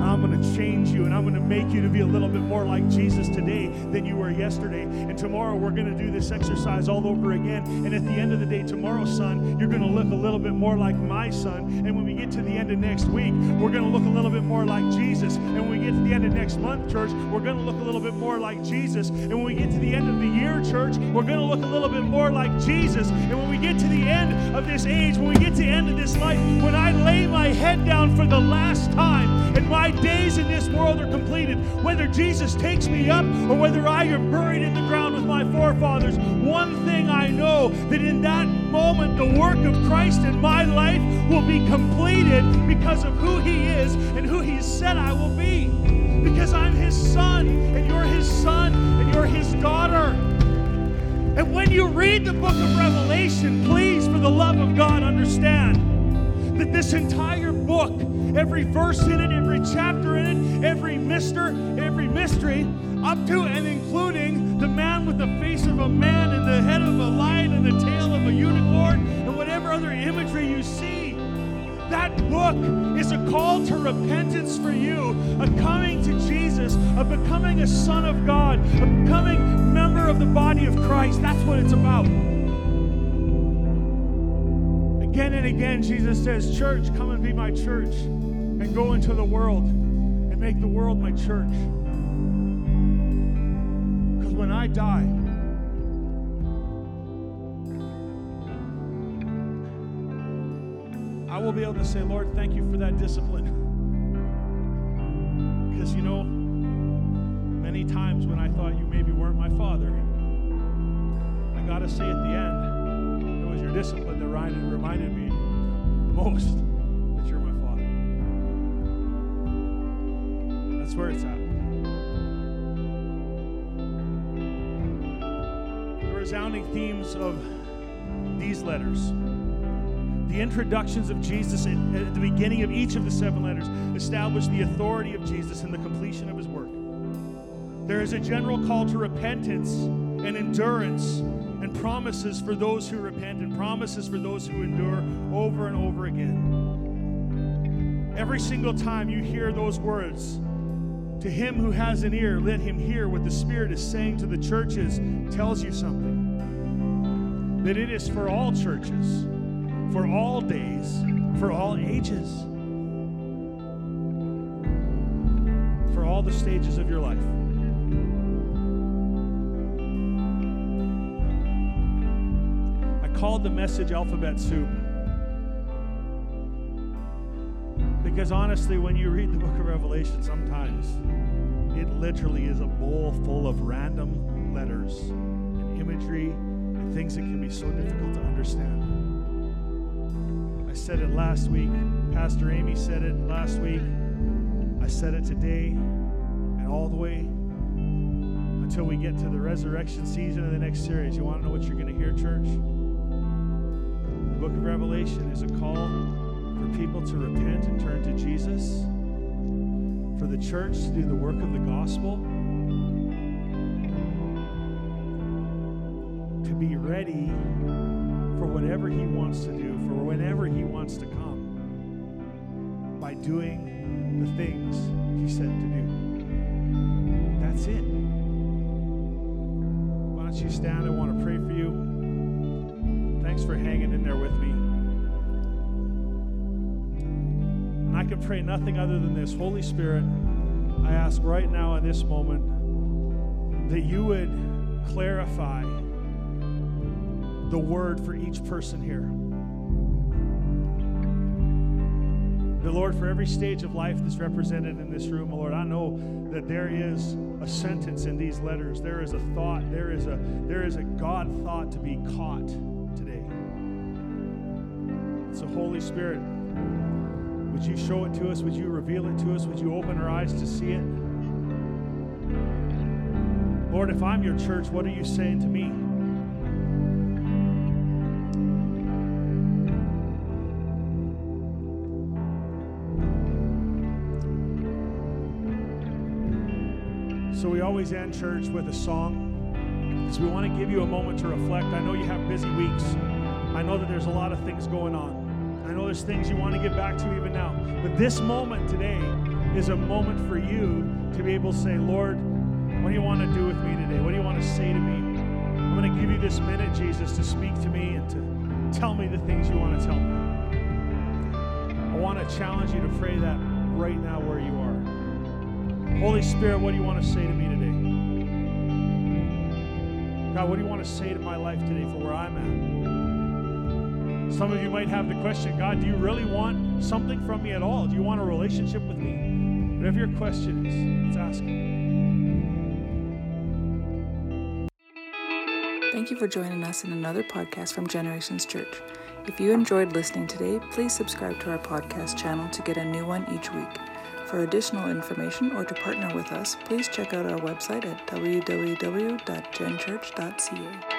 I'm going to change you and I'm going to make you to be a little bit more like Jesus today than you were yesterday. And tomorrow we're going to do this exercise all over again. And at the end of the day, tomorrow, son, you're going to look a little bit more like my son. And when we get to the end of next week, we're going to look a little bit more like Jesus. And when we get to the end of next month, church, we're going to look a little bit more like Jesus. And when we get to the end of the year, church, we're going to look a little bit more like Jesus. And when we get to the end of this age, when we get to the end of this life, when I lay my head down for the last time and my days in this world are completed. Whether Jesus takes me up or whether I am buried in the ground with my forefathers, one thing I know that in that moment, the work of Christ in my life will be completed because of who He is and who He said I will be. Because I'm His son, and you're His son, and you're His daughter. And when you read the book of Revelation, please, for the love of God, understand that this entire book, every verse in it, every chapter in it, every mister, every mystery, up to and including the man with the face of a man and the head of a lion and the tail of a unicorn and whatever other imagery you see. That book is a call to repentance for you, a coming to Jesus, a becoming a son of God, a becoming member of the body of Christ. That's what it's about. Again and again, Jesus says, Church, come and be my church, and go into the world and make the world my church. Because when I die, I will be able to say, Lord, thank you for that discipline. Because, you know, many times when I thought you maybe weren't my father, I got to say at the end, it was your discipline that reminded me most That's where it's at. The resounding themes of these letters the introductions of Jesus at, the beginning of each of the seven letters establish the authority of Jesus and the completion of his work. There is a general call to repentance and endurance and promises for those who repent and promises for those who endure over and over again. Every single time you hear those words, to him who has an ear, let him hear what the Spirit is saying to the churches, tells you something. That it is for all churches for all days, for all ages, for all the stages of your life. I called the message alphabet soup. Because honestly, when you read the book of Revelation, sometimes it literally is a bowl full of random letters and imagery and things that can be so difficult to understand. I said it last week. Pastor Amy said it last week. I said it today and all the way until we get to the resurrection season of the next series. You want to know what you're going to hear, church? The book of Revelation is a call for people to repent and turn to Jesus, for the church to do the work of the gospel, to be ready for whatever He wants to do, for whenever He wants to come. by doing the things He said to do. That's it. Why don't you stand? I want to pray for you. Thanks for hanging in there with me. And I can pray nothing other than this. Holy Spirit, I ask right now in this moment that you would clarify the word for each person here. The Lord, for every stage of life that's represented in this room, Lord, I know that there is a sentence in these letters. There is a thought. There is a there is a God thought to be caught today. So, Holy Spirit, would you show it to us? Would you reveal it to us? Would you open our eyes to see it? Lord, if I'm your church, what are you saying to me? So we always end church with a song because we want to give you a moment to reflect. I know you have busy weeks. I know that there's a lot of things going on. I know there's things you want to get back to even now. But this moment today is a moment for you to be able to say, Lord, what do you want to do with me today? What do you want to say to me? I'm going to give you this minute, Jesus, to speak to me and to tell me the things you want to tell me. I want to challenge you to pray that right now where you are. Holy Spirit, what do you want to say to me today? God, what do you want to say to my life today for where I'm at? Some of you might have the question God, do you really want something from me at all? Do you want a relationship with me? Whatever your question is, let's ask Him. Thank you for joining us in another podcast from Generations Church. If you enjoyed listening today, please subscribe to our podcast channel to get a new one each week. For additional information or to partner with us, please check out our website at www.genchurch.ca.